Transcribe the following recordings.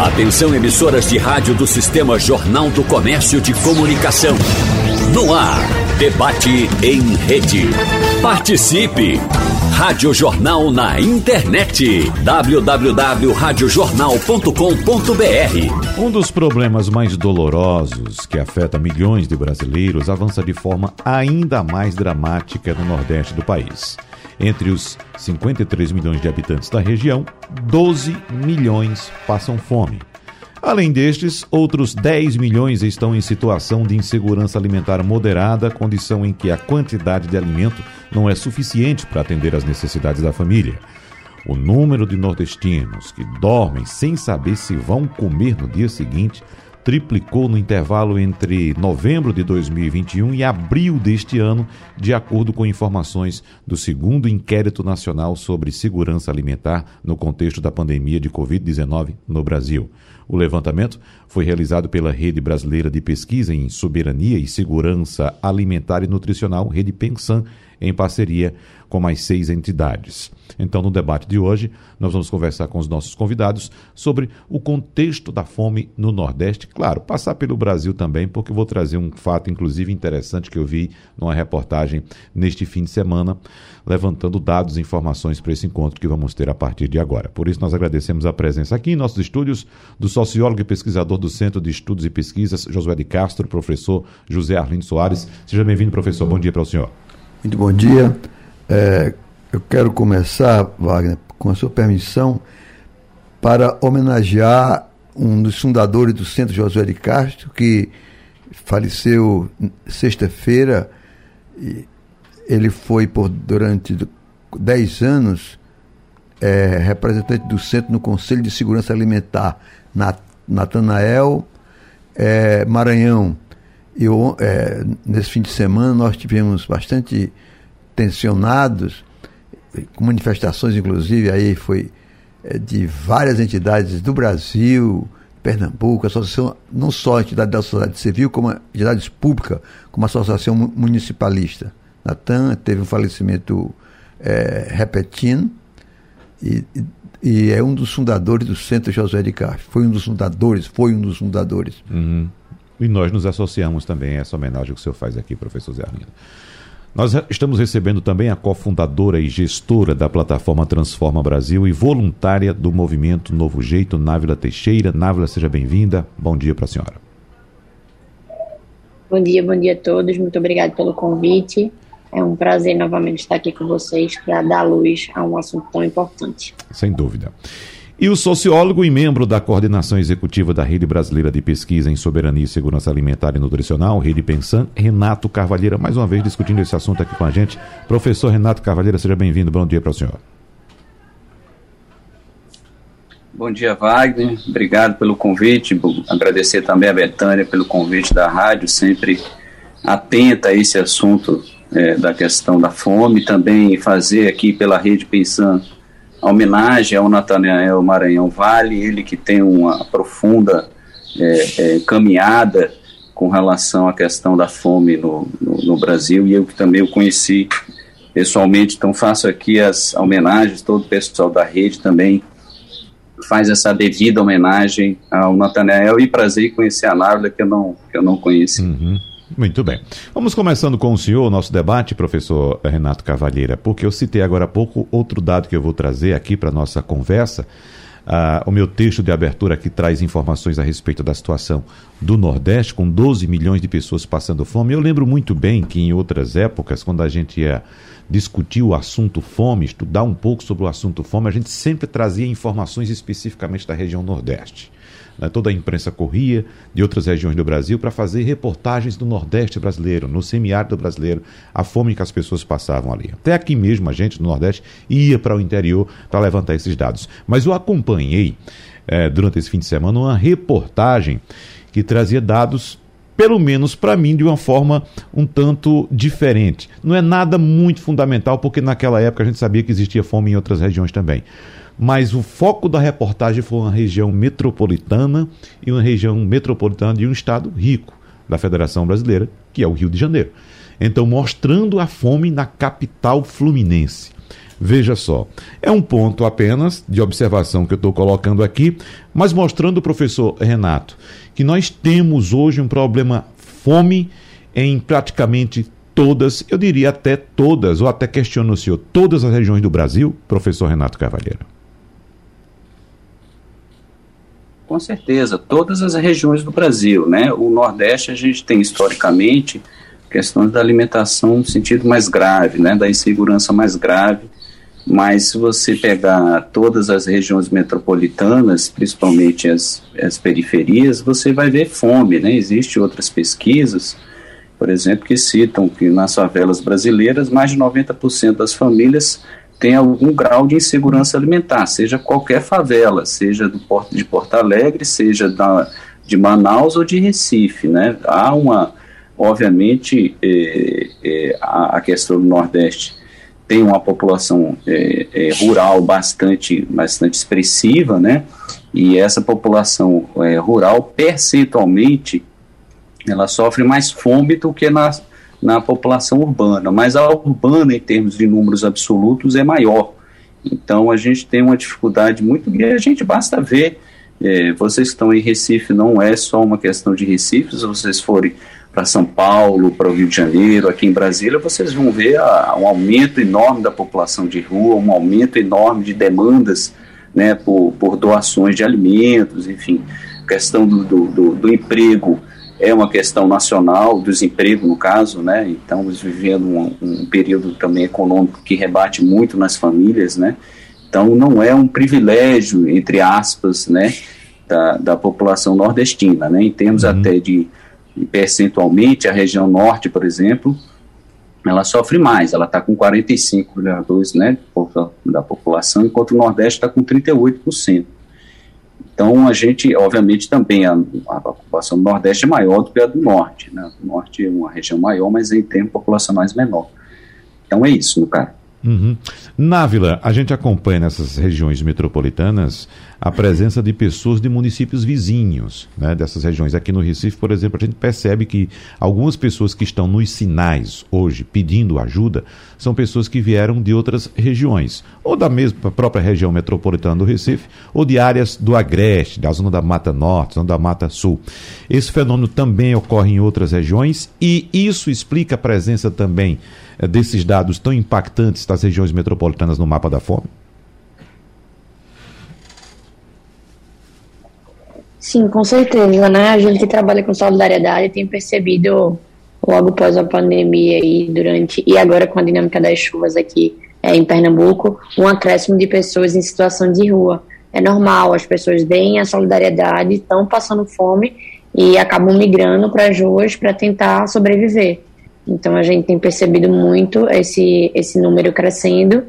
Atenção emissoras de rádio do Sistema Jornal do Comércio de Comunicação. No ar, debate em rede. Participe! Rádio Jornal na internet. www.radiojornal.com.br Um dos problemas mais dolorosos que afeta milhões de brasileiros avança de forma ainda mais dramática no Nordeste do país. Entre os 53 milhões de habitantes da região, 12 milhões passam fome. Além destes, outros 10 milhões estão em situação de insegurança alimentar moderada, condição em que a quantidade de alimento não é suficiente para atender às necessidades da família. O número de nordestinos que dormem sem saber se vão comer no dia seguinte triplicou no intervalo entre novembro de 2021 e abril deste ano, de acordo com informações do segundo Inquérito Nacional sobre Segurança Alimentar no contexto da pandemia de Covid-19 no Brasil. O levantamento foi realizado pela Rede Brasileira de Pesquisa em Soberania e Segurança Alimentar e Nutricional, Rede Pensan, em parceria com mais seis entidades. Então, no debate de hoje, nós vamos conversar com os nossos convidados sobre o contexto da fome no Nordeste. Claro, passar pelo Brasil também, porque eu vou trazer um fato, inclusive, interessante que eu vi numa reportagem neste fim de semana, levantando dados e informações para esse encontro que vamos ter a partir de agora. Por isso, nós agradecemos a presença aqui em nossos estúdios do sociólogo e pesquisador do Centro de Estudos e Pesquisas, Josué de Castro, professor José Arlindo Soares. Seja bem-vindo, professor. Bom dia para o senhor. Muito bom dia. É, eu quero começar, Wagner, com a sua permissão, para homenagear um dos fundadores do Centro Josué de Castro, que faleceu sexta-feira. Ele foi por durante dez anos é, representante do Centro no Conselho de Segurança Alimentar, Natanael é, Maranhão. E é, nesse fim de semana nós tivemos bastante tensionados, com manifestações inclusive aí foi é, de várias entidades do Brasil, Pernambuco, associação, não só a entidade da sociedade civil, como entidades públicas, como a associação municipalista. Natan teve um falecimento é, repentino e, e, é um dos fundadores do Centro José de Castro. Foi um dos fundadores, foi um dos fundadores. Uhum. E nós nos associamos também a essa homenagem que o senhor faz aqui, professor Zé Arlindo. Nós estamos recebendo também a cofundadora e gestora da plataforma Transforma Brasil e voluntária do movimento Novo Jeito, Návila Teixeira. Návila, seja bem-vinda. Bom dia para a senhora. Bom dia, bom dia a todos. Muito obrigado pelo convite. É um prazer novamente estar aqui com vocês para dar luz a um assunto tão importante. Sem dúvida. E o sociólogo e membro da coordenação executiva da Rede Brasileira de Pesquisa em Soberania e Segurança Alimentar e Nutricional, Rede Pensan, Renato Carvalheira, mais uma vez discutindo esse assunto aqui com a gente. Professor Renato Carvalheira, seja bem-vindo. Bom dia para o senhor. Bom dia, Wagner. Obrigado pelo convite. Agradecer também a Betânia pelo convite da rádio, sempre atenta a esse assunto é, da questão da fome. Também fazer aqui pela Rede Pensan a homenagem ao Natanael Maranhão Vale, ele que tem uma profunda é, é, caminhada com relação à questão da fome no, no, no, Brasil e eu que também o conheci pessoalmente, então faço aqui as homenagens, todo o pessoal da rede também faz essa devida homenagem ao Natanael e prazer em conhecer a Návila que eu não, que eu não conheci. Uhum. Muito bem. Vamos começando com o senhor, nosso debate, professor Renato Cavalheira, porque eu citei agora há pouco outro dado que eu vou trazer aqui para a nossa conversa. Uh, o meu texto de abertura aqui traz informações a respeito da situação do Nordeste, com 12 milhões de pessoas passando fome. Eu lembro muito bem que em outras épocas, quando a gente ia discutir o assunto fome, estudar um pouco sobre o assunto fome, a gente sempre trazia informações especificamente da região Nordeste. Né? Toda a imprensa corria de outras regiões do Brasil para fazer reportagens do Nordeste brasileiro, no semiárido brasileiro, a fome que as pessoas passavam ali. Até aqui mesmo a gente, no Nordeste, ia para o interior para levantar esses dados. Mas eu acompanhei, é, durante esse fim de semana, uma reportagem que trazia dados pelo menos para mim, de uma forma um tanto diferente. Não é nada muito fundamental, porque naquela época a gente sabia que existia fome em outras regiões também mas o foco da reportagem foi uma região metropolitana e uma região metropolitana de um estado rico da Federação Brasileira, que é o Rio de Janeiro. Então, mostrando a fome na capital fluminense. Veja só, é um ponto apenas de observação que eu estou colocando aqui, mas mostrando, professor Renato, que nós temos hoje um problema fome em praticamente todas, eu diria até todas, ou até questiono o senhor, todas as regiões do Brasil, professor Renato Carvalheiro? Com certeza, todas as regiões do Brasil, né? O Nordeste a gente tem historicamente questões da alimentação no sentido mais grave, né? Da insegurança mais grave. Mas se você pegar todas as regiões metropolitanas, principalmente as, as periferias, você vai ver fome, né? Existem outras pesquisas por exemplo, que citam que nas favelas brasileiras mais de 90% das famílias têm algum grau de insegurança alimentar, seja qualquer favela, seja do Porto de Porto Alegre, seja da, de Manaus ou de Recife, né? Há uma, obviamente, é, é, a, questão do Nordeste tem uma população é, rural bastante, bastante expressiva, né? E essa população rural, percentualmente, ela sofre mais fome do que na, na população urbana, mas a urbana, em termos de números absolutos, é maior. Então a gente tem uma dificuldade muito grande, a gente basta ver, é, vocês que estão em Recife, não é só uma questão de Recife, se vocês forem para São Paulo, para o Rio de Janeiro, aqui em Brasília, vocês vão ver a, um aumento enorme da população de rua, um aumento enorme de demandas né, por, por doações de alimentos, enfim, questão do, do, do, do emprego é uma questão nacional, desemprego no caso, né? Então, estamos vivendo um, um, período também econômico que rebate muito nas famílias, né? Então, não é um privilégio, entre aspas, né, da, da população nordestina, né? Em termos uhum. até de, de, percentualmente, a região norte, por exemplo, ela sofre mais, ela está com 45,2% né, da população, enquanto o Nordeste está com 38%. Então, a gente, obviamente, também a, a população do Nordeste é maior do que a do Norte. Né? O Norte é uma região maior, mas em termos populacionais menor. Então, é isso, no caso. Uhum. Návila, a gente acompanha nessas regiões metropolitanas a presença de pessoas de municípios vizinhos, né, dessas regiões. Aqui no Recife, por exemplo, a gente percebe que algumas pessoas que estão nos sinais hoje pedindo ajuda são pessoas que vieram de outras regiões, ou da mesma própria região metropolitana do Recife, ou de áreas do Agreste, da zona da Mata Norte, zona da Mata Sul. Esse fenômeno também ocorre em outras regiões e isso explica a presença também eh, desses dados tão impactantes das regiões metropolitanas no mapa da fome? Sim, com certeza, né? A gente que trabalha com solidariedade tem percebido logo após a pandemia e durante e agora com a dinâmica das chuvas aqui é, em Pernambuco, um acréscimo de pessoas em situação de rua. É normal, as pessoas veem a solidariedade, estão passando fome e acabam migrando para as ruas para tentar sobreviver. Então a gente tem percebido muito esse, esse número crescendo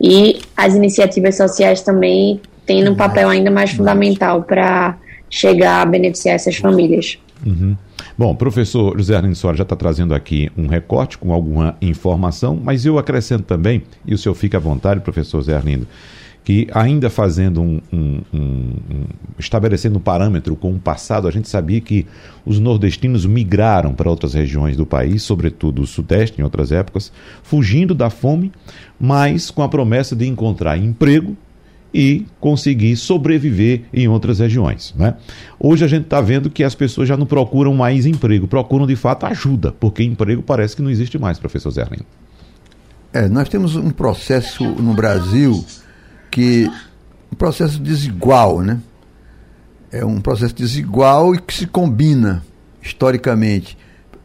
e as iniciativas sociais também tendo um papel ainda mais fundamental para chegar a beneficiar essas famílias. Uhum. Bom, professor José Arlindo Soares já está trazendo aqui um recorte com alguma informação, mas eu acrescento também, e o senhor fica à vontade, professor José Arlindo, que ainda fazendo um, um, um, estabelecendo um parâmetro com o passado, a gente sabia que os nordestinos migraram para outras regiões do país, sobretudo o sudeste em outras épocas, fugindo da fome, mas com a promessa de encontrar emprego e conseguir sobreviver em outras regiões. Né? Hoje a gente está vendo que as pessoas já não procuram mais emprego, procuram de fato ajuda, porque emprego parece que não existe mais, professor Zerlin. É, nós temos um processo no Brasil que um processo desigual, né? É um processo desigual e que se combina historicamente.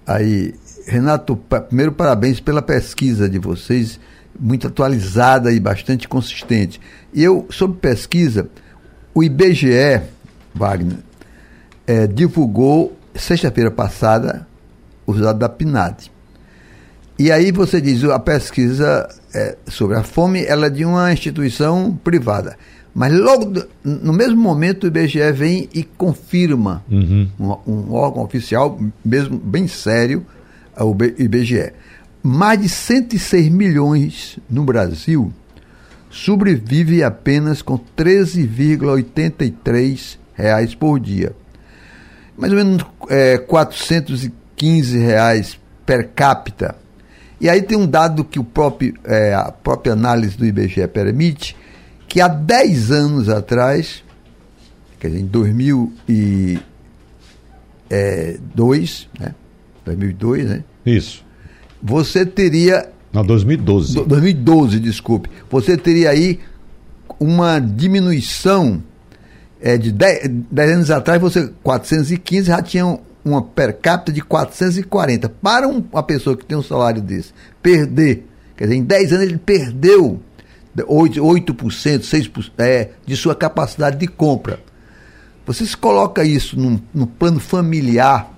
Aí, Renato, primeiro parabéns pela pesquisa de vocês, muito atualizada e bastante consistente. E eu, sobre pesquisa, o IBGE, Wagner, é, divulgou sexta-feira passada os dados da PNAD. E aí você diz, a pesquisa é, sobre a fome, ela é de uma instituição privada. Mas logo no mesmo momento o IBGE vem e confirma uhum. um, um, órgão oficial, mesmo bem sério, o IBGE. Mais de 106 milhões no Brasil sobrevive apenas com 13,83 reais por dia. Mais ou menos é, 415 reais per capita E aí tem um dado que o próprio, é, a própria análise do IBGE permite, que há 10 anos atrás, quer dizer, em 2002, né? 2002, né? Isso. Você teria Não, 2012. do- 2012, desculpe. Você teria aí uma diminuição é, de 10, 10 anos atrás, você 415 já tinha um- uma per capita de 440. Para um- uma pessoa que tem um salário desse, perder, quer dizer, em 10 anos ele perdeu 8%, 8% 6% é, de sua capacidade de compra. Você se coloca isso num, num plano familiar,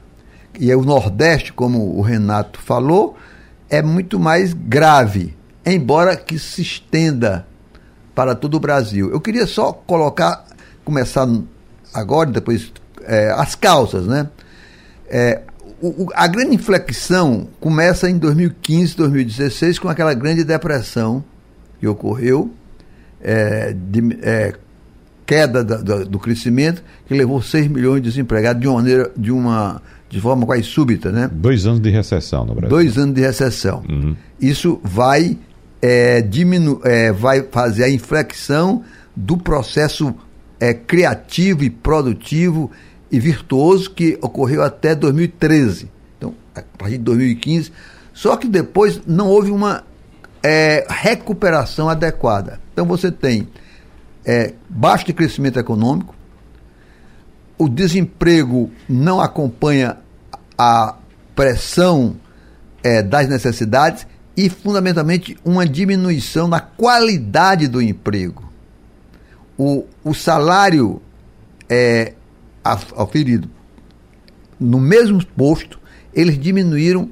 e é o Nordeste, como o Renato falou, é muito mais grave, embora que se estenda para todo o Brasil. Eu queria só colocar, começar agora, depois, é, as causas, né? É, a grande inflexão começa em 2015, 2016, com aquela grande depressão que ocorreu, é, de- é, queda da- da- do crescimento, que levou 6 milhões de desempregados de uma maneira, de uma de forma quase súbita, né? Dois anos de recessão no Brasil. Dois anos de recessão. Uhum. Isso vai, é, diminu é, vai fazer a inflexão do processo é, criativo e produtivo e virtuoso que ocorreu até 2013. Então, a partir de 2015. Só que depois não houve uma é, recuperação adequada. Então você tem é, baixo de crescimento econômico, o desemprego não acompanha a pressão eh, das necessidades e, fundamentalmente, uma diminuição na qualidade do emprego. O, o salário é oferido no mesmo posto, eles diminuíram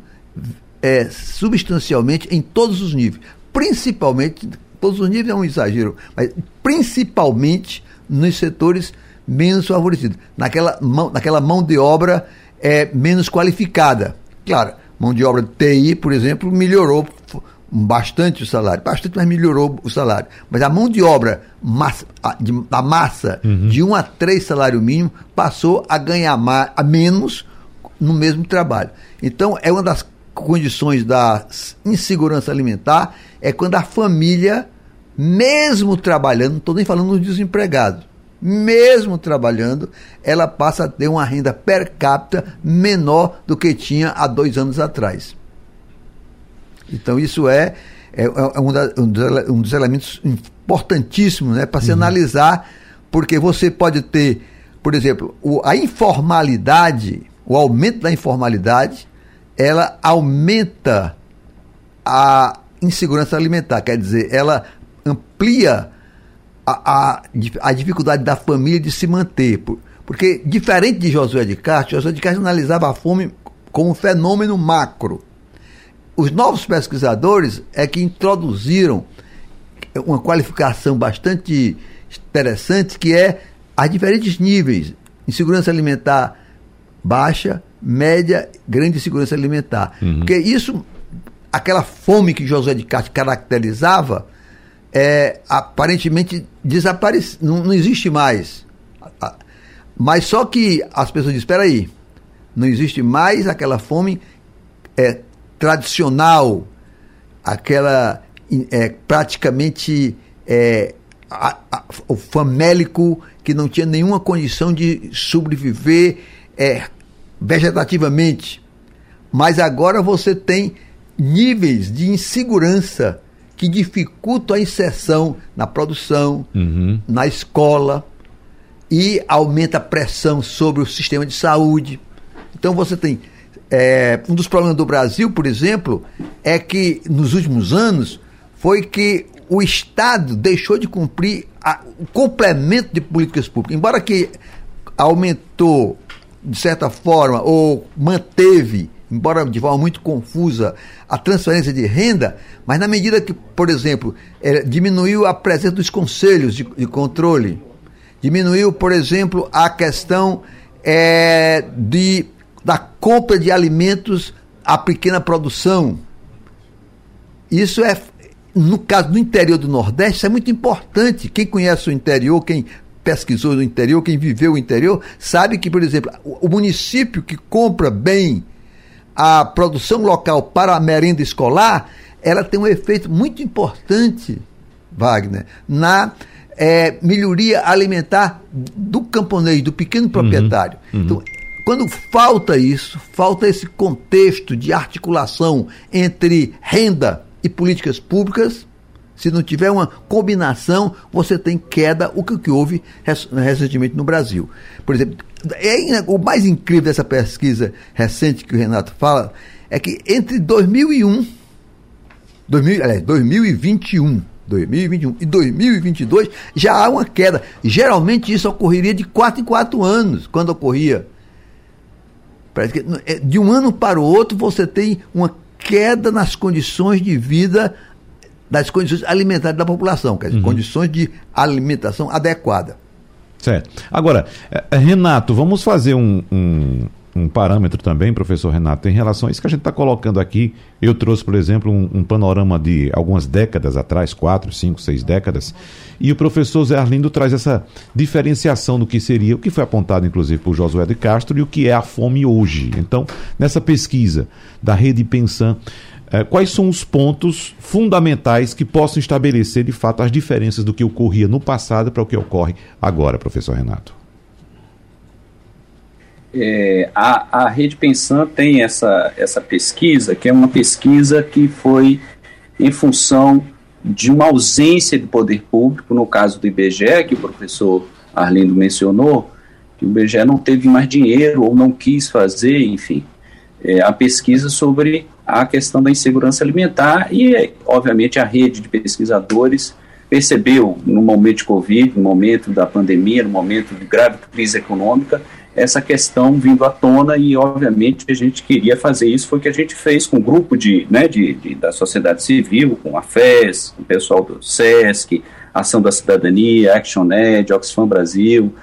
eh, substancialmente em todos os níveis, principalmente, todos os níveis é um exagero, mas principalmente nos setores menos favorecidos, naquela mão, naquela mão de obra é, menos qualificada. Claro, mão de obra TI, por exemplo, melhorou bastante o salário, bastante, mas melhorou o salário. Mas a mão de obra massa, a, de, a massa de 1 a 3 salário mínimo passou a ganhar ma- a menos no mesmo trabalho. Então, é uma das condições da insegurança alimentar é quando a família, mesmo trabalhando, não estou nem falando dos desempregados, mesmo trabalhando, ela passa a ter uma renda per capita menor do que tinha há dois anos atrás. Então, isso é, é, é um, da- um dos um dos elementos importantíssimos né, para se analisar, porque você pode ter, por exemplo, o- a informalidade, o aumento da informalidade, ela aumenta a insegurança alimentar, quer dizer, ela amplia a, a, a dificuldade da família de se manter. por- Porque, diferente de Josué de Castro, Josué de Castro analisava a fome como um fenômeno macro. Os novos pesquisadores é que introduziram uma qualificação bastante interessante, que é as diferentes níveis. Insegurança alimentar baixa, média, grande insegurança alimentar. Porque isso, aquela fome que Josué de Castro caracterizava, é, aparentemente desaparece, não, não existe mais. Mas só que as pessoas dizem, espera aí, não existe mais aquela fome é, tradicional, aquela é, praticamente é, a- a- o famélico que não tinha nenhuma condição de sobreviver é, vegetativamente. Mas agora você tem níveis de insegurança que dificultam a inserção na produção, Uhum. na escola e aumenta a pressão sobre o sistema de saúde. Então você tem é, um dos problemas do Brasil, por exemplo, é que nos últimos anos foi que o Estado deixou de cumprir a- o complemento de políticas públicas. Embora que aumentou, de certa forma, ou manteve, embora de forma muito confusa, a transferência de renda, mas na medida que, por exemplo, eh, diminuiu a presença dos conselhos de, de controle, diminuiu, por exemplo, a questão eh, de, da compra de alimentos à pequena produção. Isso é, no caso do interior do Nordeste, é muito importante. Quem conhece o interior, quem pesquisou no interior, quem viveu o interior, sabe que, por exemplo, o município que compra bem a produção local para a merenda escolar, ela tem um efeito muito importante, Wagner, na é, melhoria alimentar do camponês, do pequeno uhum. proprietário. Uhum, uhum. Então, quando falta isso, falta esse contexto de articulação entre renda e políticas públicas, se não tiver uma combinação, você tem queda, o que, que houve recentemente no Brasil. Por exemplo, é, o mais incrível dessa pesquisa recente que o Renato fala é que entre 2001, 2000, aliás, 2021, 2021 e 2022 já há uma queda. Geralmente isso ocorreria de 4 em 4 anos, quando ocorria. Parece que é, de um ano para o outro você tem uma queda nas condições de vida das condições alimentares da população, quer dizer, uhum. condições de alimentação adequada. Certo. Agora, eh, eh, Renato, vamos fazer um, um, um, parâmetro também, professor Renato, em relação a isso que a gente está colocando aqui. Eu trouxe, por exemplo, um, um, panorama de algumas décadas atrás, quatro, cinco, seis décadas, e o professor Zé Arlindo traz essa diferenciação do que seria, o que foi apontado, inclusive, por Josué de Castro, e o que é a fome hoje. Então, nessa pesquisa da Rede Pensan, é, quais são os pontos fundamentais que possam estabelecer, de fato, as diferenças do que ocorria no passado para o que ocorre agora, professor Renato? É, a, a Rede Pensan tem essa, essa pesquisa, que é uma pesquisa que foi em função de uma ausência de poder público, no caso do IBGE, que o professor Arlindo mencionou, que o IBGE não teve mais dinheiro ou não quis fazer, enfim, é, a pesquisa sobre a questão da insegurança alimentar e, obviamente, a rede de pesquisadores percebeu no momento de Covid, no momento da pandemia, no momento de grave crise econômica, essa questão vindo à tona e, obviamente, a gente queria fazer isso, foi o que a gente fez com um grupo de, né, de, de, da sociedade civil, com a FES, com o pessoal do SESC, Ação da Cidadania, ActionEd, Oxfam Brasil,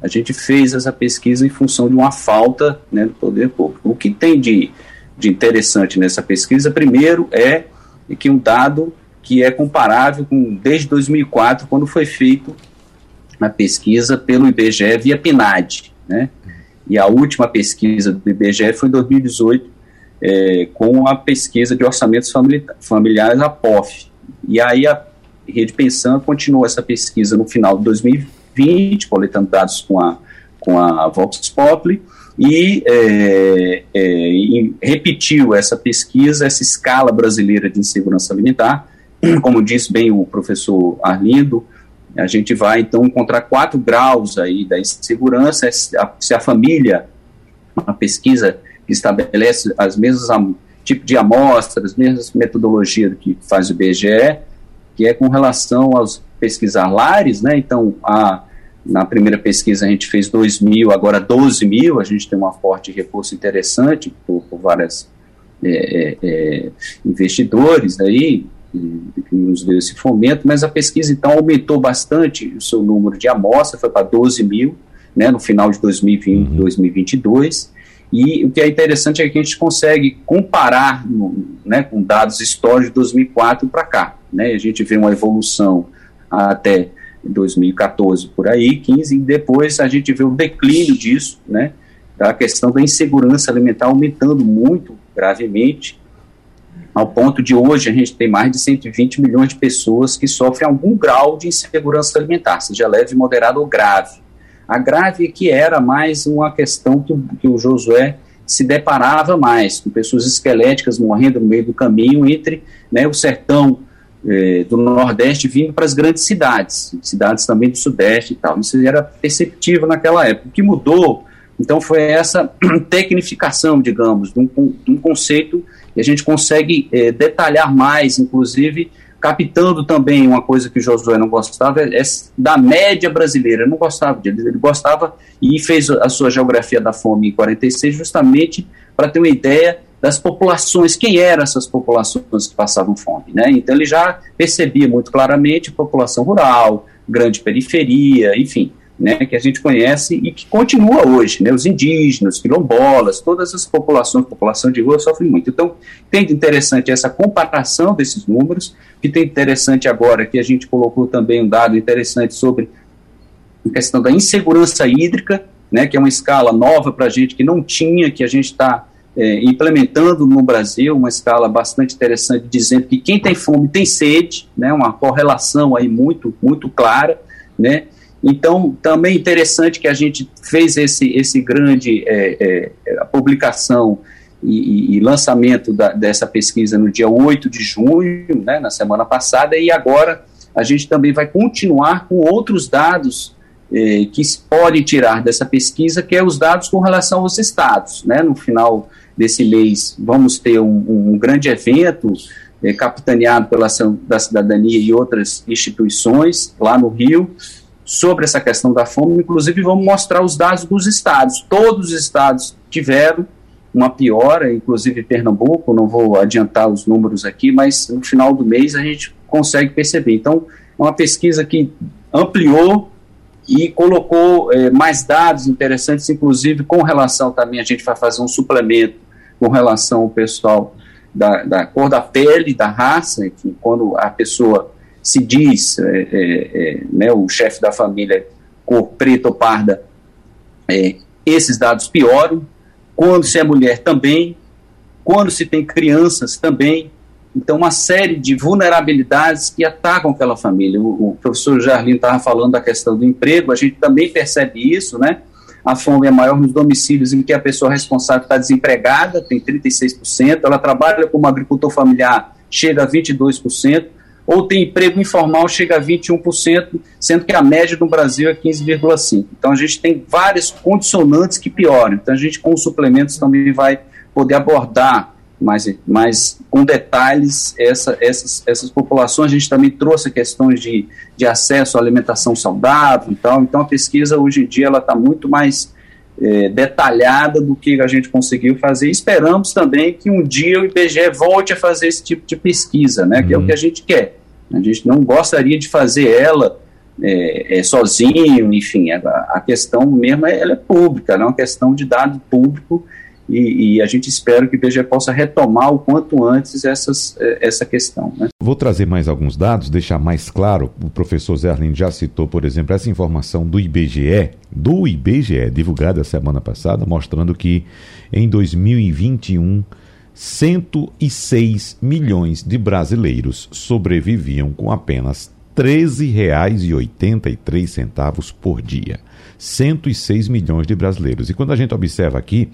a gente fez essa pesquisa em função de uma falta né, do poder público. O que tem de de interessante nessa pesquisa, primeiro é que um dado que é comparável com desde 2004, quando foi feito a pesquisa pelo IBGE via PNAD, né? E a última pesquisa do IBGE foi em 2018, é, com a pesquisa de orçamentos familiares, a POF. E aí a Rede Pensão continuou essa pesquisa no final de 2020, coletando dados com a, com a Vox Populi, e, é, é, repetiu essa pesquisa, essa escala brasileira de insegurança alimentar. Como disse bem o professor Arlindo, a gente vai então encontrar quatro graus aí da insegurança, se a família, uma pesquisa que estabelece as mesmas tipo de amostras, as mesmas metodologias que faz o IBGE, que é com relação aos pesquisar lares, né? Então a na primeira pesquisa a gente fez 2 mil, agora 12 mil, a gente tem um aporte de recurso interessante por, por vários é, é, é, investidores aí, que nos deu esse fomento, mas a pesquisa então aumentou bastante o seu número de amostras, foi para 12 mil, né, no final de 2020, uhum. 2022, e o que é interessante é que a gente consegue comparar no, né, com dados históricos de 2004 para cá, né, a gente vê uma evolução até 2014 por aí, 15, e depois a gente vê o declínio disso, né, da questão da insegurança alimentar aumentando muito gravemente, ao ponto de hoje a gente tem mais de 120 milhões de pessoas que sofrem algum grau de insegurança alimentar, seja leve, moderado ou grave. A grave é que era mais uma questão que, que o Josué se deparava mais, com pessoas esqueléticas morrendo no meio do caminho entre né, o sertão é, do Nordeste vindo para as grandes cidades, cidades também do Sudeste e tal. Isso era perceptível naquela época. O que mudou, então, foi essa tecnificação, digamos, de um, de um conceito que a gente consegue é, detalhar mais, inclusive captando também uma coisa que o Josué não gostava, é, é da média brasileira, não gostava dele, ele gostava e fez a sua geografia da fome em 46 justamente para ter uma ideia das populações, quem eram essas populações que passavam fome, né? Então ele já percebia muito claramente população rural, grande periferia, enfim, né, que a gente conhece e que continua hoje, né, os indígenas, quilombolas, todas as populações, população de rua sofrem muito. Então, tem de interessante essa comparação desses números, que tem interessante agora que a gente colocou também um dado interessante sobre a questão da insegurança hídrica, né, que é uma escala nova para a gente que não tinha, que a gente está é, implementando no Brasil uma escala bastante interessante, dizendo que quem tem fome tem sede, né, uma correlação aí muito, muito clara, né, então, também interessante que a gente fez esse, esse grande é, é, publicação e, e lançamento da, dessa pesquisa no dia 8 de junho, né, na semana passada, e agora a gente também vai continuar com outros dados eh, que se podem tirar dessa pesquisa, que é os dados com relação aos estados. Né? No final desse mês, vamos ter um, um grande evento eh, capitaneado pela Ação da Cidadania e outras instituições lá no Rio, sobre essa questão da fome, inclusive vamos mostrar os dados dos estados. Todos os estados tiveram uma piora, inclusive Pernambuco, não vou adiantar os números aqui, mas no final do mês a gente consegue perceber. Então, é uma pesquisa que ampliou e colocou é, mais dados interessantes, inclusive com relação também, a gente vai fazer um suplemento com relação ao pessoal da, da cor da pele, da raça, quando a pessoa se diz, é, é, é né, o chefe da família, cor preta ou parda, é, esses dados pioram, quando se é mulher também, quando se tem crianças também. Então, uma série de vulnerabilidades que atacam aquela família. O, o professor Jarlin estava falando da questão do emprego, a gente também percebe isso, né? A fome é maior nos domicílios em que a pessoa responsável está desempregada, tem 36%, ela trabalha como agricultor familiar, chega a 22%, ou tem emprego informal, chega a 21%, sendo que a média no Brasil é 15,5%. Então a gente tem várias condicionantes que pioram. Então a gente, com os suplementos, também vai poder abordar mais, mais com detalhes essa, essas, essas populações. A gente também trouxe questões de, de acesso à alimentação saudável e tal. Então a pesquisa hoje em dia ela está muito mais é, detalhada do que a gente conseguiu fazer. Esperamos também que um dia o IBGE volte a fazer esse tipo de pesquisa, né, uhum. que é o que a gente quer. A gente não gostaria de fazer ela é, é, sozinho, enfim, a, a, questão mesmo é, ela é pública, é uma questão de dado público e, e, a gente espera que o IBGE possa retomar o quanto antes essas, é, essa questão. Né? Vou trazer mais alguns dados, deixar mais claro. O professor Zerlin já citou, por exemplo, essa informação do IBGE, do IBGE, divulgada semana passada, mostrando que em 2021 106 milhões de brasileiros sobreviviam com apenas R$ 13,83 por dia. 106 milhões de brasileiros. E quando a gente observa aqui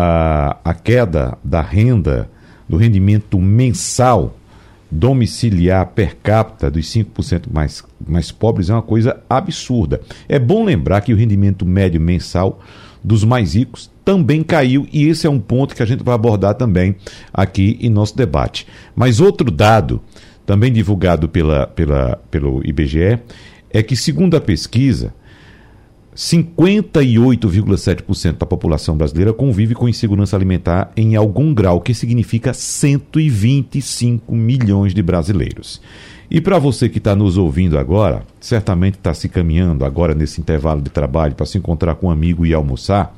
a, a queda da renda, do rendimento mensal domiciliar per capita dos 5% mais, mais pobres é uma coisa absurda. É bom lembrar que o rendimento médio mensal dos mais ricos também caiu e esse é um ponto que a gente vai abordar também aqui em nosso debate. Mas outro dado, também divulgado pela, pela, pelo IBGE, é que, segundo a pesquisa, 58,7% da população brasileira convive com insegurança alimentar em algum grau, que significa 125 milhões de brasileiros. E para você que está nos ouvindo agora, certamente está se caminhando agora nesse intervalo de trabalho para se encontrar com um amigo e almoçar,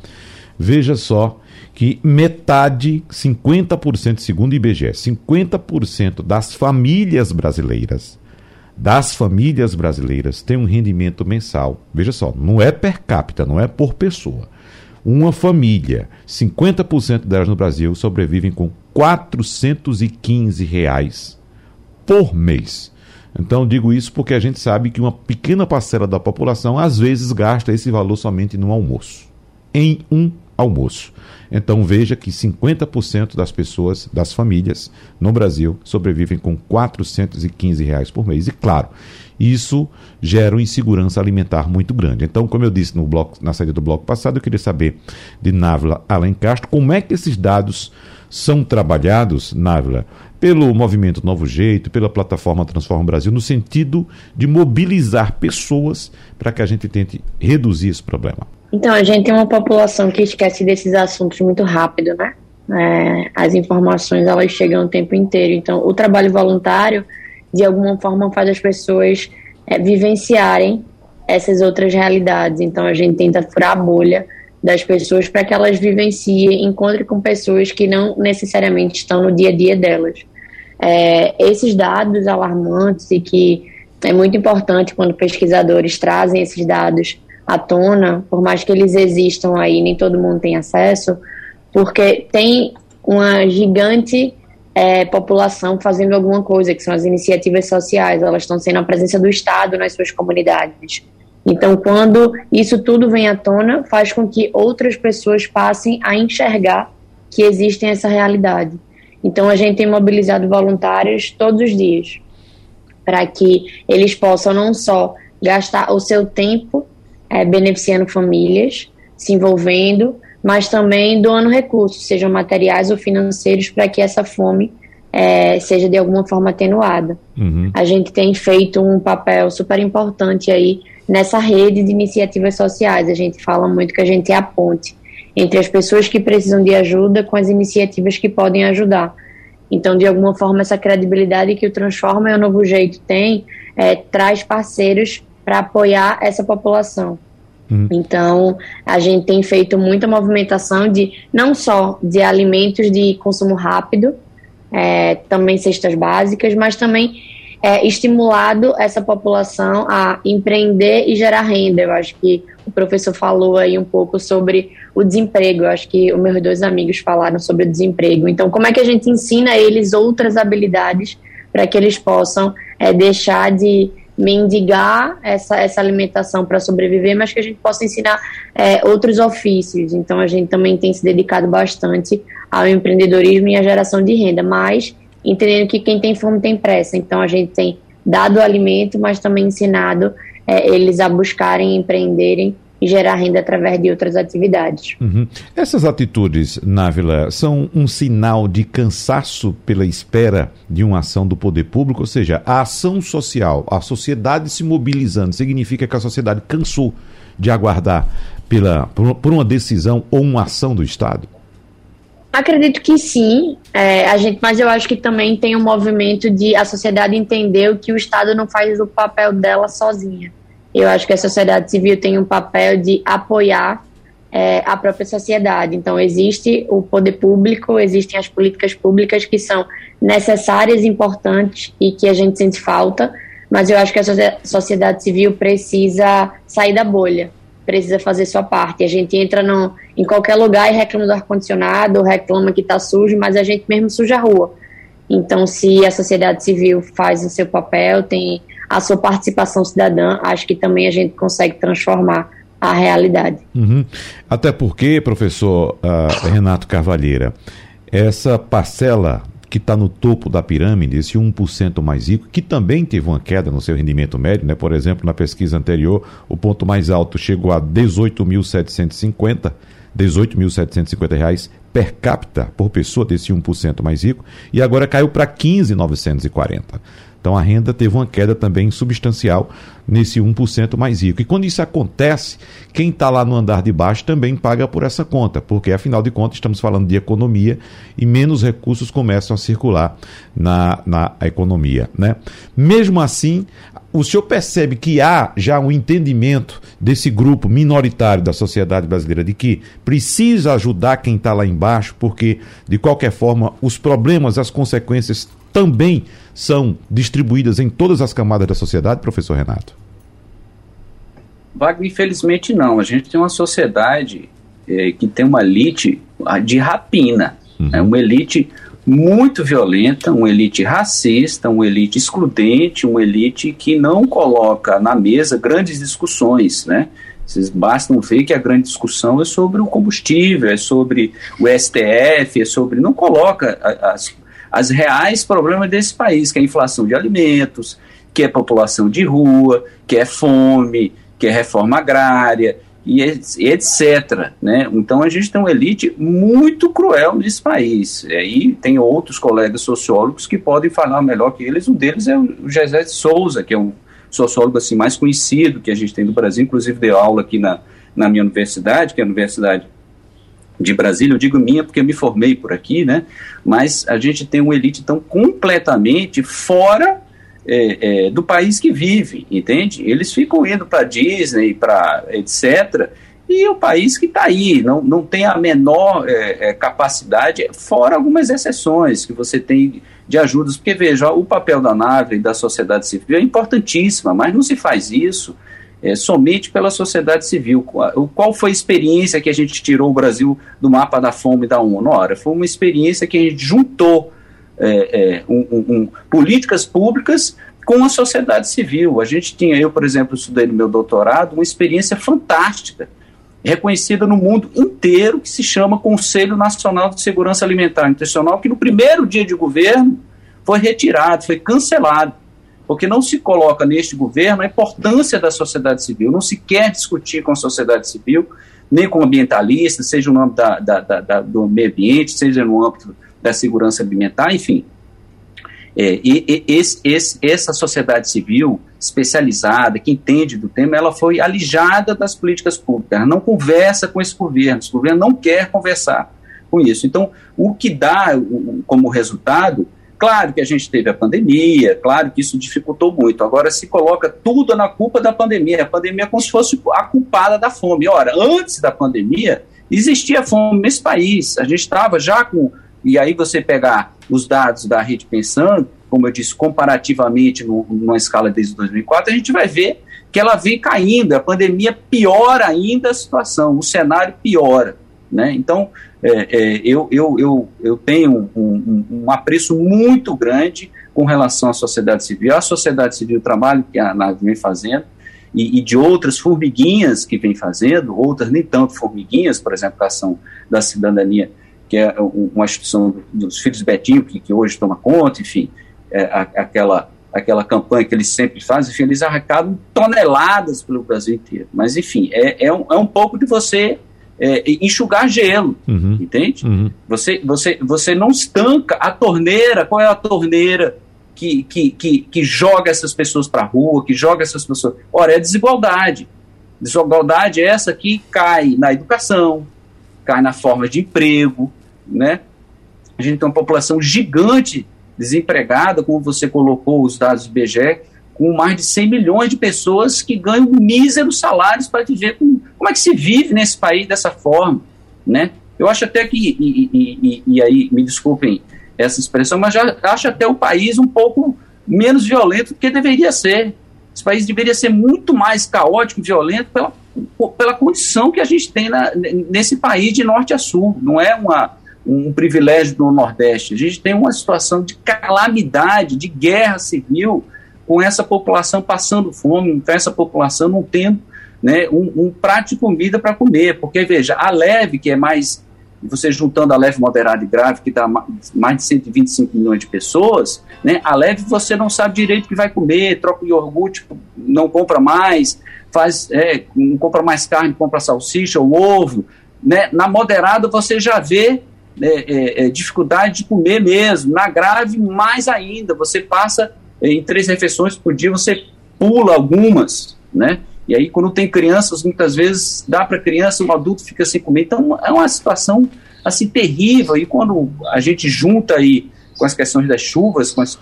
veja só que metade, 50%, segundo o IBGE, 50% das famílias brasileiras, das famílias brasileiras tem um rendimento mensal. Veja só, não é per capita, não é por pessoa. Uma família, 50% delas no Brasil sobrevivem com 415 reais por mês. Então digo isso porque a gente sabe que uma pequena parcela da população às vezes gasta esse valor somente no almoço. Em um almoço. Então veja que 50% das pessoas, das famílias no Brasil, sobrevivem com 415 reais por mês. E claro, isso gera uma insegurança alimentar muito grande. Então, como eu disse no bloco, na saída do bloco passado, eu queria saber de Návila Alencastro como é que esses dados são trabalhados, Návila, pelo movimento Novo Jeito, pela plataforma Transforma Brasil, no sentido de mobilizar pessoas para que a gente tente reduzir esse problema. Então, a gente tem uma população que esquece desses assuntos muito rápido, né? É, as informações elas chegam o tempo inteiro. Então, o trabalho voluntário, de alguma forma, faz as pessoas é, vivenciarem essas outras realidades. Então, a gente tenta furar a bolha das pessoas para que elas vivenciem, encontrem com pessoas que não necessariamente estão no dia a dia delas é, esses dados alarmantes e que é muito importante quando pesquisadores trazem esses dados à tona, por mais que eles existam aí, nem todo mundo tem acesso, porque tem uma gigante é, população fazendo alguma coisa, que são as iniciativas sociais, elas estão sendo a presença do Estado nas suas comunidades. Então, quando isso tudo vem à tona, faz com que outras pessoas passem a enxergar que existe essa realidade. Então, a gente tem mobilizado voluntários todos os dias para que eles possam não só gastar o seu tempo é, beneficiando famílias, se envolvendo, mas também doando recursos, sejam materiais ou financeiros, para que essa fome é, seja de alguma forma atenuada. Uhum. A gente tem feito um papel super importante aí nessa rede de iniciativas sociais. A gente fala muito que a gente é a ponte entre as pessoas que precisam de ajuda com as iniciativas que podem ajudar. Então, de alguma forma, essa credibilidade que o Transforma e o Novo Jeito tem é, traz parceiros para apoiar essa população. Uhum. Então, a gente tem feito muita movimentação de não só de alimentos de consumo rápido, é, também cestas básicas, mas também é, estimulado essa população a empreender e gerar renda. Eu acho que o professor falou aí um pouco sobre o desemprego. Eu acho que os meus dois amigos falaram sobre o desemprego. Então, como é que a gente ensina eles outras habilidades para que eles possam é, deixar de mendigar essa, essa alimentação para sobreviver, mas que a gente possa ensinar é, outros ofícios. Então, a gente também tem se dedicado bastante ao empreendedorismo e à geração de renda, mas entendendo que quem tem fome tem pressa. Então a gente tem dado alimento, mas também ensinado é, eles a buscarem, empreenderem e gerar renda através de outras atividades. Uhum. Essas atitudes, Návila, são um sinal de cansaço pela espera de uma ação do poder público? Ou seja, a ação social, a sociedade se mobilizando, significa que a sociedade cansou de aguardar pela, por, uma decisão ou uma ação do Estado? Acredito que sim, é, a gente, mas eu acho que também tem um movimento de a sociedade entender que o Estado não faz o papel dela sozinha. Eu acho que a sociedade civil tem um papel de apoiar é, a própria sociedade. Então, existe o poder público, existem as políticas públicas que são necessárias, importantes e que a gente sente falta, mas eu acho que a sociedade civil precisa sair da bolha precisa fazer sua parte. A gente entra no, em qualquer lugar e reclama do ar-condicionado, reclama que está sujo, mas a gente mesmo suja a rua. Então, se a sociedade civil faz o seu papel, tem a sua participação cidadã, acho que também a gente consegue transformar a realidade. Uhum. Até porque, professor uh, Renato Carvalheira, essa parcela que está no topo da pirâmide, esse 1% mais rico, que também teve uma queda no seu rendimento médio, né? Por exemplo, na pesquisa anterior, o ponto mais alto chegou a 18.750, 18.750 reais per capita por pessoa desse 1% mais rico, e agora caiu para 15.940. Então a renda teve uma queda também substancial nesse 1% mais rico. E quando isso acontece, quem está lá no andar de baixo também paga por essa conta, porque afinal de contas estamos falando de economia e menos recursos começam a circular na, na economia. Né? Mesmo assim, o senhor percebe que há já um entendimento desse grupo minoritário da sociedade brasileira de que precisa ajudar quem está lá embaixo, porque, de qualquer forma, os problemas, as consequências também são distribuídas em todas as camadas da sociedade, professor Renato? Wagner, infelizmente não. A gente tem uma sociedade é, que tem uma elite de rapina, uhum. é uma elite muito violenta, uma elite racista, uma elite excludente, uma elite que não coloca na mesa grandes discussões, né? Vocês bastam ver que a grande discussão é sobre o combustível, é sobre o STF, é sobre. não coloca as, as reais problemas desse país, que é a inflação de alimentos, que é população de rua, que é fome, que é reforma agrária e etc. Né? Então a gente tem uma elite muito cruel nesse país. E aí tem outros colegas sociólogos que podem falar melhor que eles. Um deles é o José de Souza, que é um sociólogo assim mais conhecido que a gente tem no Brasil, inclusive deu aula aqui na, na minha universidade, que é a Universidade de Brasília, eu digo minha porque eu me formei por aqui, né? Mas a gente tem uma elite tão completamente fora é, é, do país que vive, entende? Eles ficam indo para Disney, para etc. E o país que está aí, não, não tem a menor é, é, capacidade, fora algumas exceções que você tem de ajudas, porque veja, o papel da nave e da sociedade civil é importantíssima, mas não se faz isso é, somente pela sociedade civil. Qual foi a experiência que a gente tirou o Brasil do mapa da fome da ONU? Ora, foi uma experiência que a gente juntou é, é, um, um, políticas públicas com a sociedade civil. A gente tinha, eu, por exemplo, estudei no meu doutorado, uma experiência fantástica, reconhecida no mundo inteiro, que se chama Conselho Nacional de Segurança Alimentar Nutricional, que no primeiro dia de governo foi retirado, foi cancelado porque não se coloca neste governo a importância da sociedade civil, não se quer discutir com a sociedade civil, nem com ambientalistas, seja no âmbito da, da, da, do meio ambiente, seja no âmbito da segurança alimentar, enfim. É, e, e esse, esse, essa sociedade civil especializada, que entende do tema, ela foi alijada das políticas públicas, ela não conversa com esse governo, esse governo não quer conversar com isso. Então, o que dá como resultado Claro que a gente teve a pandemia, claro que isso dificultou muito. Agora se coloca tudo na culpa da pandemia. A pandemia é como se fosse a culpada da fome. Ora, antes da pandemia, existia fome nesse país. A gente estava já com. E aí você pegar os dados da rede pensando, como eu disse, comparativamente no, numa escala desde 2004, a gente vai ver que ela vem caindo. A pandemia piora ainda a situação, o cenário piora. Né? Então, é, é, eu, eu, eu, eu tenho um, um, um, apreço muito grande com relação à sociedade civil, a sociedade civil, o trabalho que a ANAV vem fazendo, e, e, de outras formiguinhas que vem fazendo, outras nem tanto formiguinhas, por exemplo, a ação da cidadania, que é uma instituição dos filhos Betinho, que, que hoje toma conta, enfim, é, a, aquela, aquela campanha que eles sempre fazem, enfim, eles arrecadam toneladas pelo Brasil inteiro. Mas, enfim, é, é, um, é um pouco de você é, enxugar gelo, uhum. entende? Uhum. Você, você, você não estanca a torneira. Qual é a torneira que, que, que, que joga essas pessoas para a rua, que joga essas pessoas? Ora, é desigualdade. Desigualdade é essa que cai na educação, cai na forma de emprego, né? A gente tem uma população gigante desempregada, como você colocou os dados do IBGE, com mais de 100 milhões de pessoas que ganham míseros salários para viver com. Como é que se vive nesse país dessa forma? Né? Eu acho até que, e, e, e, e aí, me desculpem essa expressão, mas já acho até o país um pouco menos violento do que deveria ser. Esse país deveria ser muito mais caótico violento pela, pela condição que a gente tem na, nesse país de norte a sul. Não é uma, um privilégio do Nordeste. A gente tem uma situação de calamidade, de guerra civil, com essa população passando fome, com essa população não tendo né, um, um prato de comida para comer. Porque, veja, a leve, que é mais, você juntando a leve, moderada e grave, que dá mais de 125 milhões de pessoas, né, a leve você não sabe direito o que vai comer, troca o iogurte, não compra mais, faz, é, não compra mais carne, compra salsicha ou ovo. Né, na moderada você já vê né, é, é, dificuldade de comer mesmo. Na grave, mais ainda, você passa em três refeições por dia você pula algumas, né? E aí, quando tem crianças, muitas vezes dá para criança, um adulto fica sem comer. Então, é uma situação assim terrível. E quando a gente junta aí com as questões das chuvas, com as,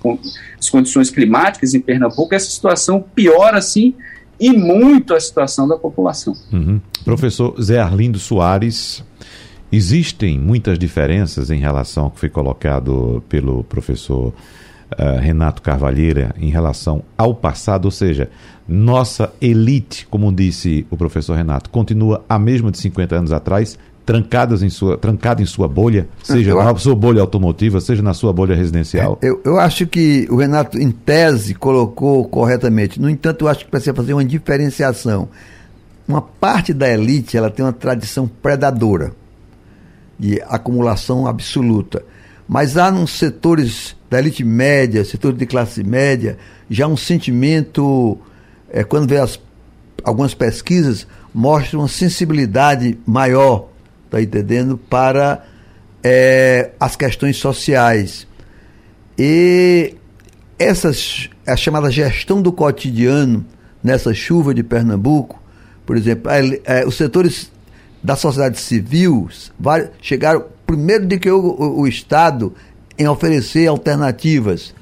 com as condições climáticas em Pernambuco, essa situação piora assim e muito a situação da população. Uhum. Professor Zé Arlindo Soares, existem muitas diferenças em relação ao que foi colocado pelo professor uh, Renato Carvalheira em relação ao passado, ou seja, nossa elite, como disse o professor Renato, continua a mesma de 50 anos atrás, trancadas em sua, trancada em sua bolha, seja eu na sua bolha automotiva, seja na sua bolha residencial? É, eu, eu acho que o Renato, em tese, colocou corretamente. No entanto, eu acho que precisa fazer uma diferenciação. Uma parte da elite ela tem uma tradição predadora de acumulação absoluta. Mas há nos setores da elite média, setores de classe média, já um sentimento, é, quando vê as, algumas pesquisas, mostram uma sensibilidade maior, tá entendendo, para é, as questões sociais. E essas, a chamada gestão do cotidiano, nessa chuva de Pernambuco, por exemplo, é, os setores da sociedade civil chegaram primeiro de que o, o, o Estado em oferecer alternativas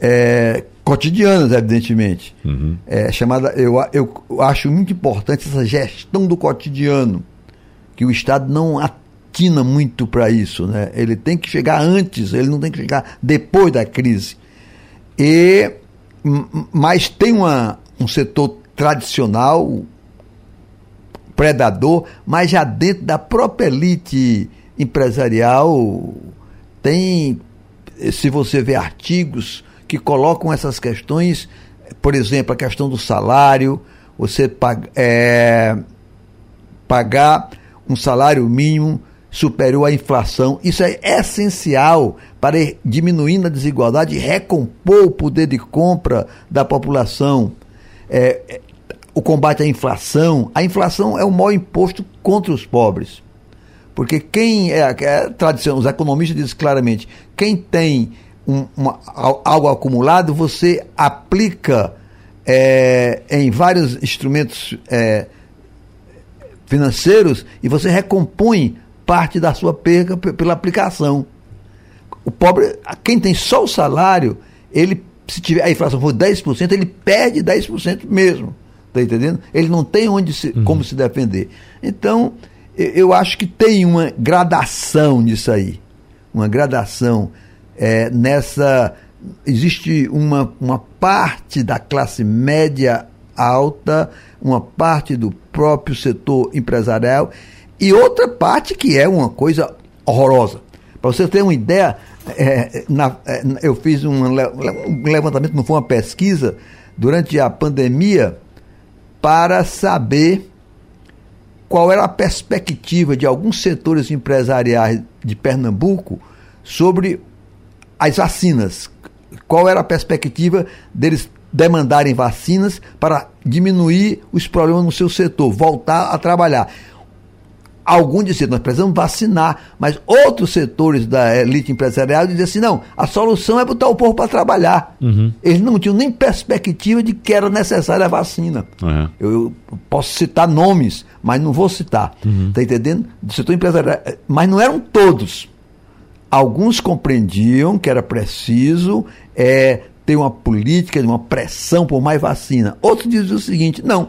é, cotidianas, evidentemente. Uhum. É, chamada, eu, eu acho muito importante essa gestão do cotidiano, que o Estado não atina muito para isso. Né? Ele tem que chegar antes, ele não tem que chegar depois da crise. E, mas tem uma, um setor tradicional, predador, mas já dentro da própria elite empresarial tem, se você vê artigos que colocam essas questões, por exemplo, a questão do salário, você é, pagar um salário mínimo superior à inflação. Isso é essencial para ir diminuindo a desigualdade recompor o poder de compra da população. É, é, o combate à inflação. A inflação é o maior imposto contra os pobres. Porque quem é, é tradição, os economistas dizem claramente, quem tem um, uma, algo acumulado, você aplica é, em vários instrumentos é, financeiros e você recompõe parte da sua perda pela aplicação. O pobre, quem tem só o salário, ele, se tiver a inflação for 10%, ele perde 10% mesmo. Está entendendo? Ele não tem onde se, uhum. como se defender. Então, eu acho que tem uma gradação nisso aí. Uma gradação é, nessa. Existe uma, uma parte da classe média alta, uma parte do próprio setor empresarial e outra parte que é uma coisa horrorosa. Para você ter uma ideia, é, na, é, eu fiz um, um levantamento, não foi uma pesquisa, durante a pandemia, para saber qual era a perspectiva de alguns setores empresariais de Pernambuco sobre as vacinas. Qual era a perspectiva deles demandarem vacinas para diminuir os problemas no seu setor, voltar a trabalhar. Alguns diziam, nós precisamos vacinar, mas outros setores da elite empresarial diziam assim, não, a solução é botar o povo para trabalhar. Uhum. Eles não tinham nem perspectiva de que era necessária a vacina. Uhum. Eu, eu, posso citar nomes, mas não vou citar. Está uhum. entendendo? Do setor empresarial. Mas não eram todos. Alguns compreendiam que era preciso é, ter uma política, uma pressão por mais vacina. Outros diziam o seguinte, não,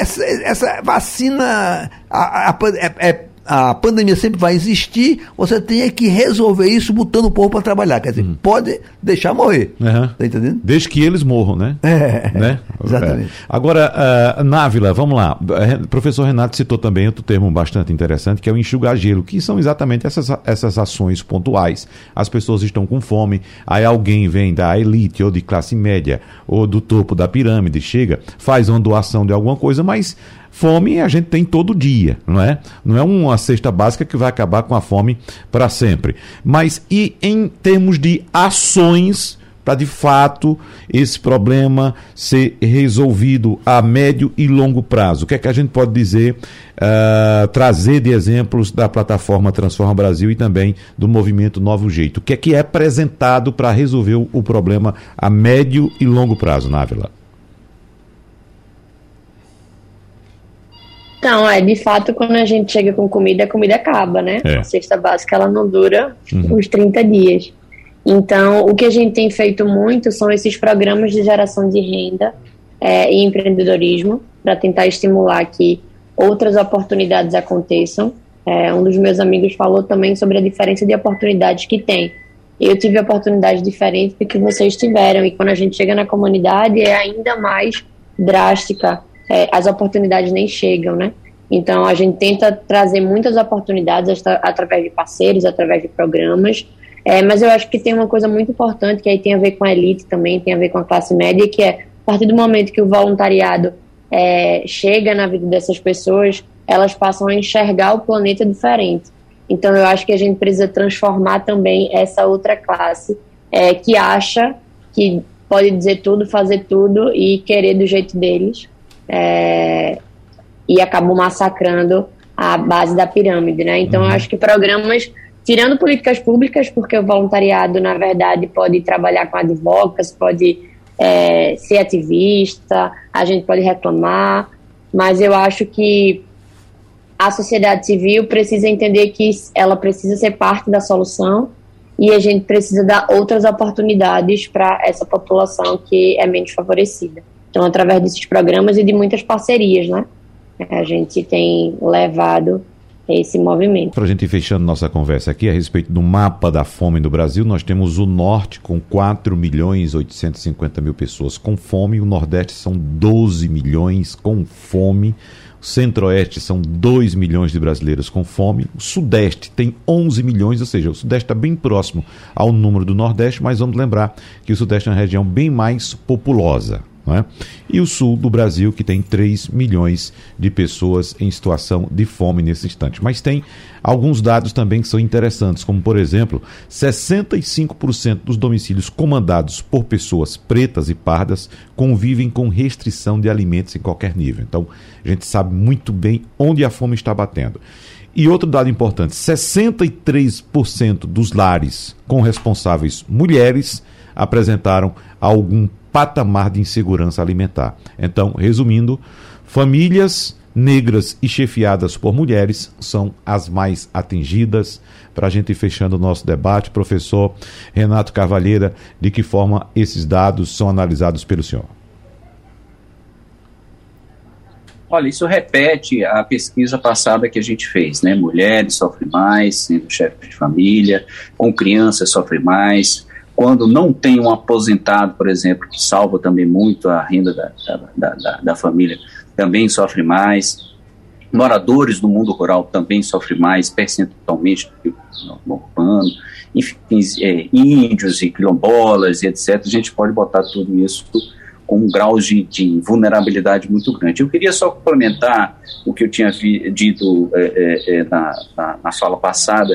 essa, essa vacina a, a, é, é a pandemia sempre vai existir, você tem que resolver isso botando o povo para trabalhar. Quer dizer, uhum. pode deixar morrer. Uhum. Tá entendendo? Desde que eles morram, né? É, né? exatamente. É. Agora, uh, Návila, vamos lá. O professor Renato citou também outro termo bastante interessante, que é o enxugar gelo, que são exatamente essas, essas ações pontuais. As pessoas estão com fome, aí alguém vem da elite ou de classe média ou do topo da pirâmide, chega, faz uma doação de alguma coisa, mas Fome a gente tem todo dia, não é? Não é uma cesta básica que vai acabar com a fome para sempre. Mas e em termos de ações para de fato esse problema ser resolvido a médio e longo prazo? O que é que a gente pode dizer, uh, trazer de exemplos da plataforma Transforma Brasil e também do movimento Novo Jeito? O que é que é apresentado para resolver o, problema a médio e longo prazo, Návila? Então, é, de fato, quando a gente chega com comida, a comida acaba, né? É. A cesta básica, ela não dura uhum. uns 30 dias. Então, o que a gente tem feito muito são esses programas de geração de renda é, e empreendedorismo, para tentar estimular que outras oportunidades aconteçam. É, um dos meus amigos falou também sobre a diferença de oportunidades que tem. Eu tive oportunidades diferentes do que vocês tiveram, e quando a gente chega na comunidade é ainda mais drástica é, as oportunidades nem chegam, né? Então, a gente tenta trazer muitas oportunidades através de parceiros, através de programas, é, mas eu acho que tem uma coisa muito importante que aí tem a ver com a elite também, tem a ver com a classe média, que é a partir do momento que o voluntariado é, chega na vida dessas pessoas, elas passam a enxergar o planeta diferente. Então, eu acho que a gente precisa transformar também essa outra classe é, que acha que pode dizer tudo, fazer tudo e querer do jeito deles, é, e acabou massacrando a base da pirâmide, né? Então, uhum. eu acho que programas, tirando políticas públicas, porque o voluntariado, na verdade, pode trabalhar com advogados, pode é, ser ativista, a gente pode reclamar, mas eu acho que a sociedade civil precisa entender que ela precisa ser parte da solução e a gente precisa dar outras oportunidades para essa população que é menos favorecida. Então, através desses programas e de muitas parcerias, né? A gente tem levado esse movimento. Para a gente ir fechando nossa conversa aqui a respeito do mapa da fome do Brasil, nós temos o Norte com 4 milhões 850 mil pessoas com fome, o Nordeste são 12 milhões com fome, o Centro-Oeste são 2 milhões de brasileiros com fome, o Sudeste tem 11 milhões, ou seja, o Sudeste está bem próximo ao número do Nordeste, mas vamos lembrar que o Sudeste é uma região bem mais populosa. É? E o sul do Brasil, que tem 3 milhões de pessoas em situação de fome nesse instante. Mas tem alguns dados também que são interessantes, como, por exemplo, 65% dos domicílios comandados por pessoas pretas e pardas convivem com restrição de alimentos em qualquer nível. Então, a gente sabe muito bem onde a fome está batendo. E outro dado importante: 63% dos lares com responsáveis mulheres apresentaram algum patamar de insegurança alimentar. Então, resumindo, famílias negras e chefiadas por mulheres são as mais atingidas. Para a gente ir fechando o nosso debate, professor Renato Carvalheira, de que forma esses dados são analisados pelo senhor? Olha, isso repete a pesquisa passada que a gente fez, né? Mulheres sofrem mais, sendo chefe de família, com crianças sofrem mais, quando não tem um aposentado, por exemplo, que salva também muito a renda da, da, da, da família, também sofre mais. Moradores do mundo rural também sofrem mais percentualmente do que no urbano. Enfim, é, índios e quilombolas e etc. A gente pode botar tudo isso com um grau de, de vulnerabilidade muito grande. Eu queria só complementar o que eu tinha vi, dito é, é, é na, na, na fala passada,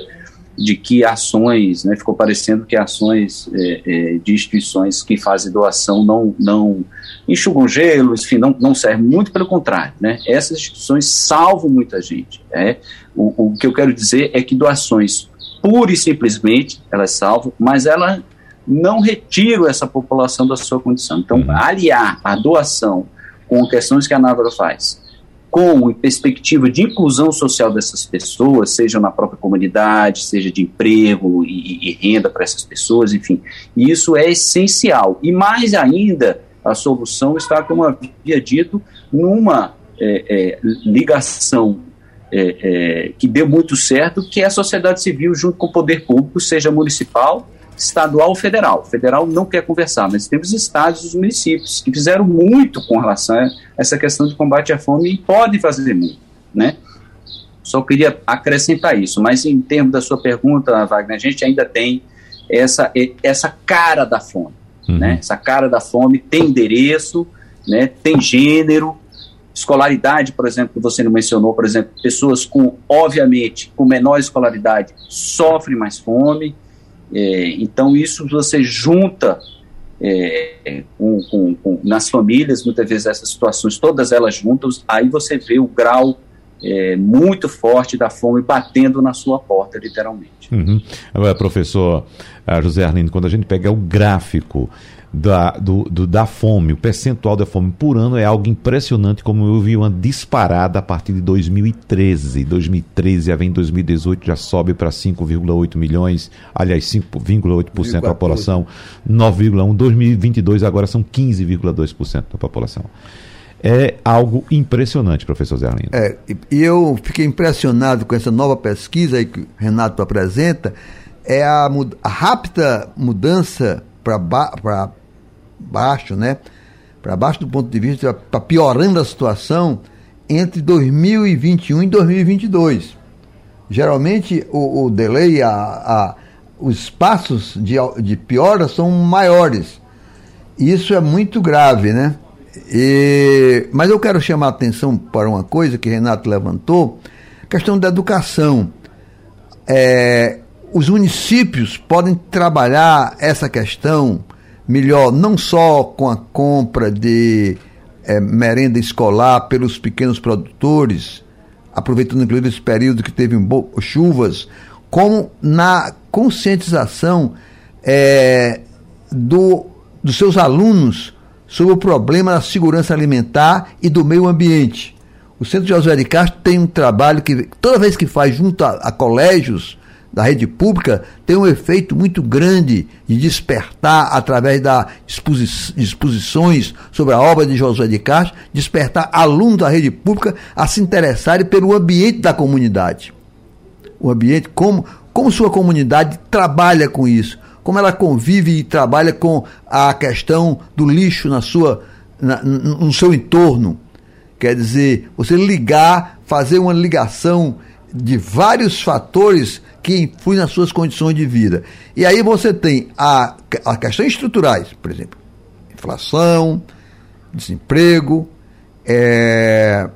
de que ações, né, ficou parecendo que ações é, é, de instituições que fazem doação não, não enxugam gelo, enfim, não, não servem, muito pelo contrário, né, essas instituições salvam muita gente, é, o, o que eu quero dizer é que doações pura e simplesmente, elas salvam, mas elas não retiram essa população da sua condição, então uhum. aliar a doação com questões que a Návora faz, com perspectiva de inclusão social dessas pessoas, seja na própria comunidade, seja de emprego e, e renda para essas pessoas, enfim, isso é essencial. E mais ainda, a solução está, como havia dito, numa é, é, ligação é, é que deu muito certo, que é a sociedade civil junto com o poder público, seja municipal, estadual ou federal. O federal não quer conversar, mas temos estados e os municípios que fizeram muito com relação a essa questão de combate à fome e podem fazer muito, né? Só queria acrescentar isso, mas em termos da sua pergunta, Wagner, a gente ainda tem essa, essa cara da fome, uhum. né? Essa cara da fome tem endereço, né? Tem gênero, escolaridade, por exemplo, que você não mencionou, por exemplo, pessoas com, obviamente, com menor escolaridade sofrem mais fome, é, então, isso você junta é, com, com, com, nas famílias, muitas vezes essas situações, todas elas juntas, aí você vê o grau é, muito forte da fome batendo na sua porta, literalmente. Uhum. Agora, professor ah, José Arlindo, quando a gente pega o gráfico da, do, do, da fome, o percentual da fome por ano é algo impressionante, como eu vi uma disparada a partir de 2013. 2013 já vem 2018, já sobe para 5,8 milhões, aliás, 5,8% da população, 9,1%. 2022 agora são 15,2% da população. É algo impressionante, professor Zé Arlindo. É, e eu fiquei impressionado com essa nova pesquisa que o Renato apresenta, é a, a rápida mudança para baixo, né? Para baixo do ponto de vista, para piorando a situação entre 2021 e 2022. Geralmente o, o delay, a, a, os espaços de, de piora são maiores. Isso é muito grave, né? E, mas eu quero chamar a atenção para uma coisa que Renato levantou, a questão da educação. É, os municípios podem trabalhar essa questão melhor, não só com a compra de é, merenda escolar pelos pequenos produtores, aproveitando inclusive esse período que teve chuvas, como na conscientização é, do, dos seus alunos sobre o problema da segurança alimentar e do meio ambiente. O Centro José de Castro tem um trabalho que, toda vez que faz junto a, a colégios, da rede pública tem um efeito muito grande de despertar, através das exposições sobre a obra de Josué de Castro, despertar alunos da rede pública a se interessarem pelo ambiente da comunidade. o ambiente, como, como sua comunidade trabalha com isso, como ela convive e trabalha com a questão do lixo na sua, na, no seu entorno. Quer dizer, você ligar, fazer uma ligação de vários fatores que influem nas suas condições de vida. E aí você tem a, a questões estruturais, por exemplo, inflação, desemprego, é,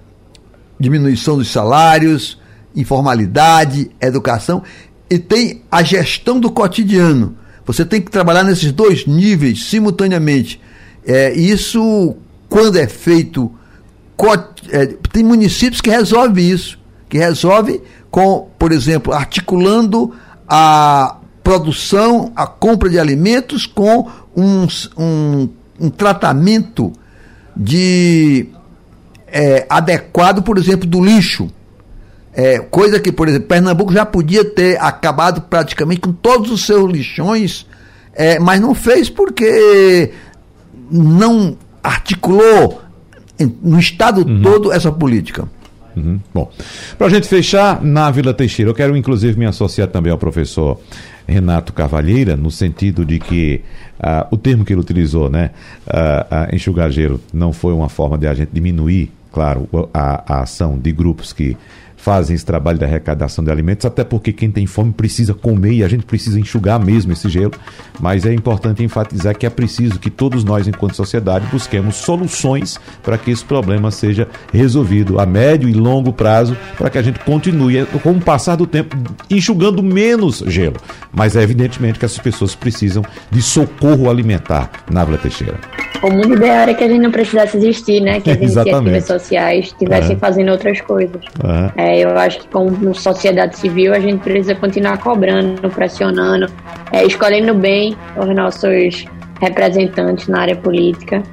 diminuição dos salários, informalidade, educação, e tem a gestão do cotidiano. Você tem que trabalhar nesses dois níveis simultaneamente. É, isso, quando é feito, é, tem municípios que resolvem isso, que resolve com, por exemplo, articulando a produção, a compra de alimentos com um, um, um tratamento de é, adequado, por exemplo, do lixo. É, coisa que, por exemplo, Pernambuco já podia ter acabado praticamente com todos os seus lixões, é, mas não fez porque não articulou no estado uhum. todo essa política. Uhum. Bom, para a gente fechar, na Vila Teixeira, eu quero inclusive me associar também ao professor Renato Cavalheira, no sentido de que uh, o termo que ele utilizou, né, uh, uh, enxugar gelo, não foi uma forma de a gente diminuir, claro, a, a ação de grupos que fazem esse trabalho de arrecadação de alimentos, até porque quem tem fome precisa comer e a gente precisa enxugar mesmo esse gelo. Mas é importante enfatizar que é preciso que todos nós, enquanto sociedade, busquemos soluções para que esse problema seja resolvido a médio e longo prazo, para que a gente continue, com o passar do tempo, enxugando menos gelo. Mas é evidentemente que essas pessoas precisam de socorro alimentar na Vila Teixeira. O mundo ideal era que a gente não precisasse existir, né? Que as iniciativas sociais estivessem fazendo outras coisas. É. É, eu acho que como sociedade civil a gente precisa continuar cobrando, pressionando, é, escolhendo bem os nossos representantes na área política,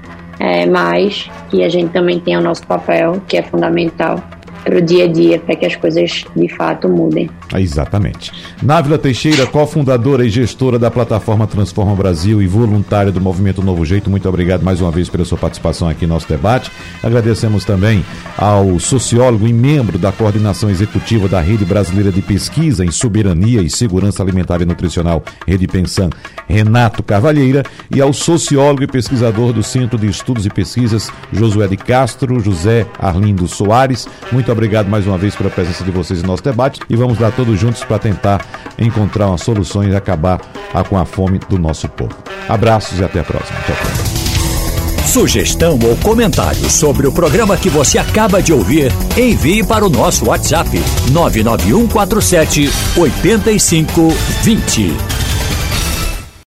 é, mas que a gente também tem o nosso papel, que é fundamental para o dia a dia, para que as coisas de fato mudem. Exatamente. Návila Teixeira, cofundadora e gestora da plataforma Transforma Brasil e voluntária do Movimento Novo Jeito, muito obrigado mais uma vez pela sua participação aqui no nosso debate. Agradecemos também ao sociólogo e membro da coordenação executiva da Rede Brasileira de Pesquisa em Soberania e Segurança Alimentar e Nutricional, Rede Pensan, Renato Cavalheira, e ao sociólogo e pesquisador do Centro de Estudos e Pesquisas, Josué de Castro, José Arlindo Soares. Muito obrigado mais uma vez pela presença de vocês em nosso debate e vamos dar todos juntos para tentar encontrar uma solução e acabar com a fome do nosso povo. Abraços e até a próxima. Tchau, tchau. Sugestão ou comentário sobre o programa que você acaba de ouvir, envie para o nosso WhatsApp 99147 8520.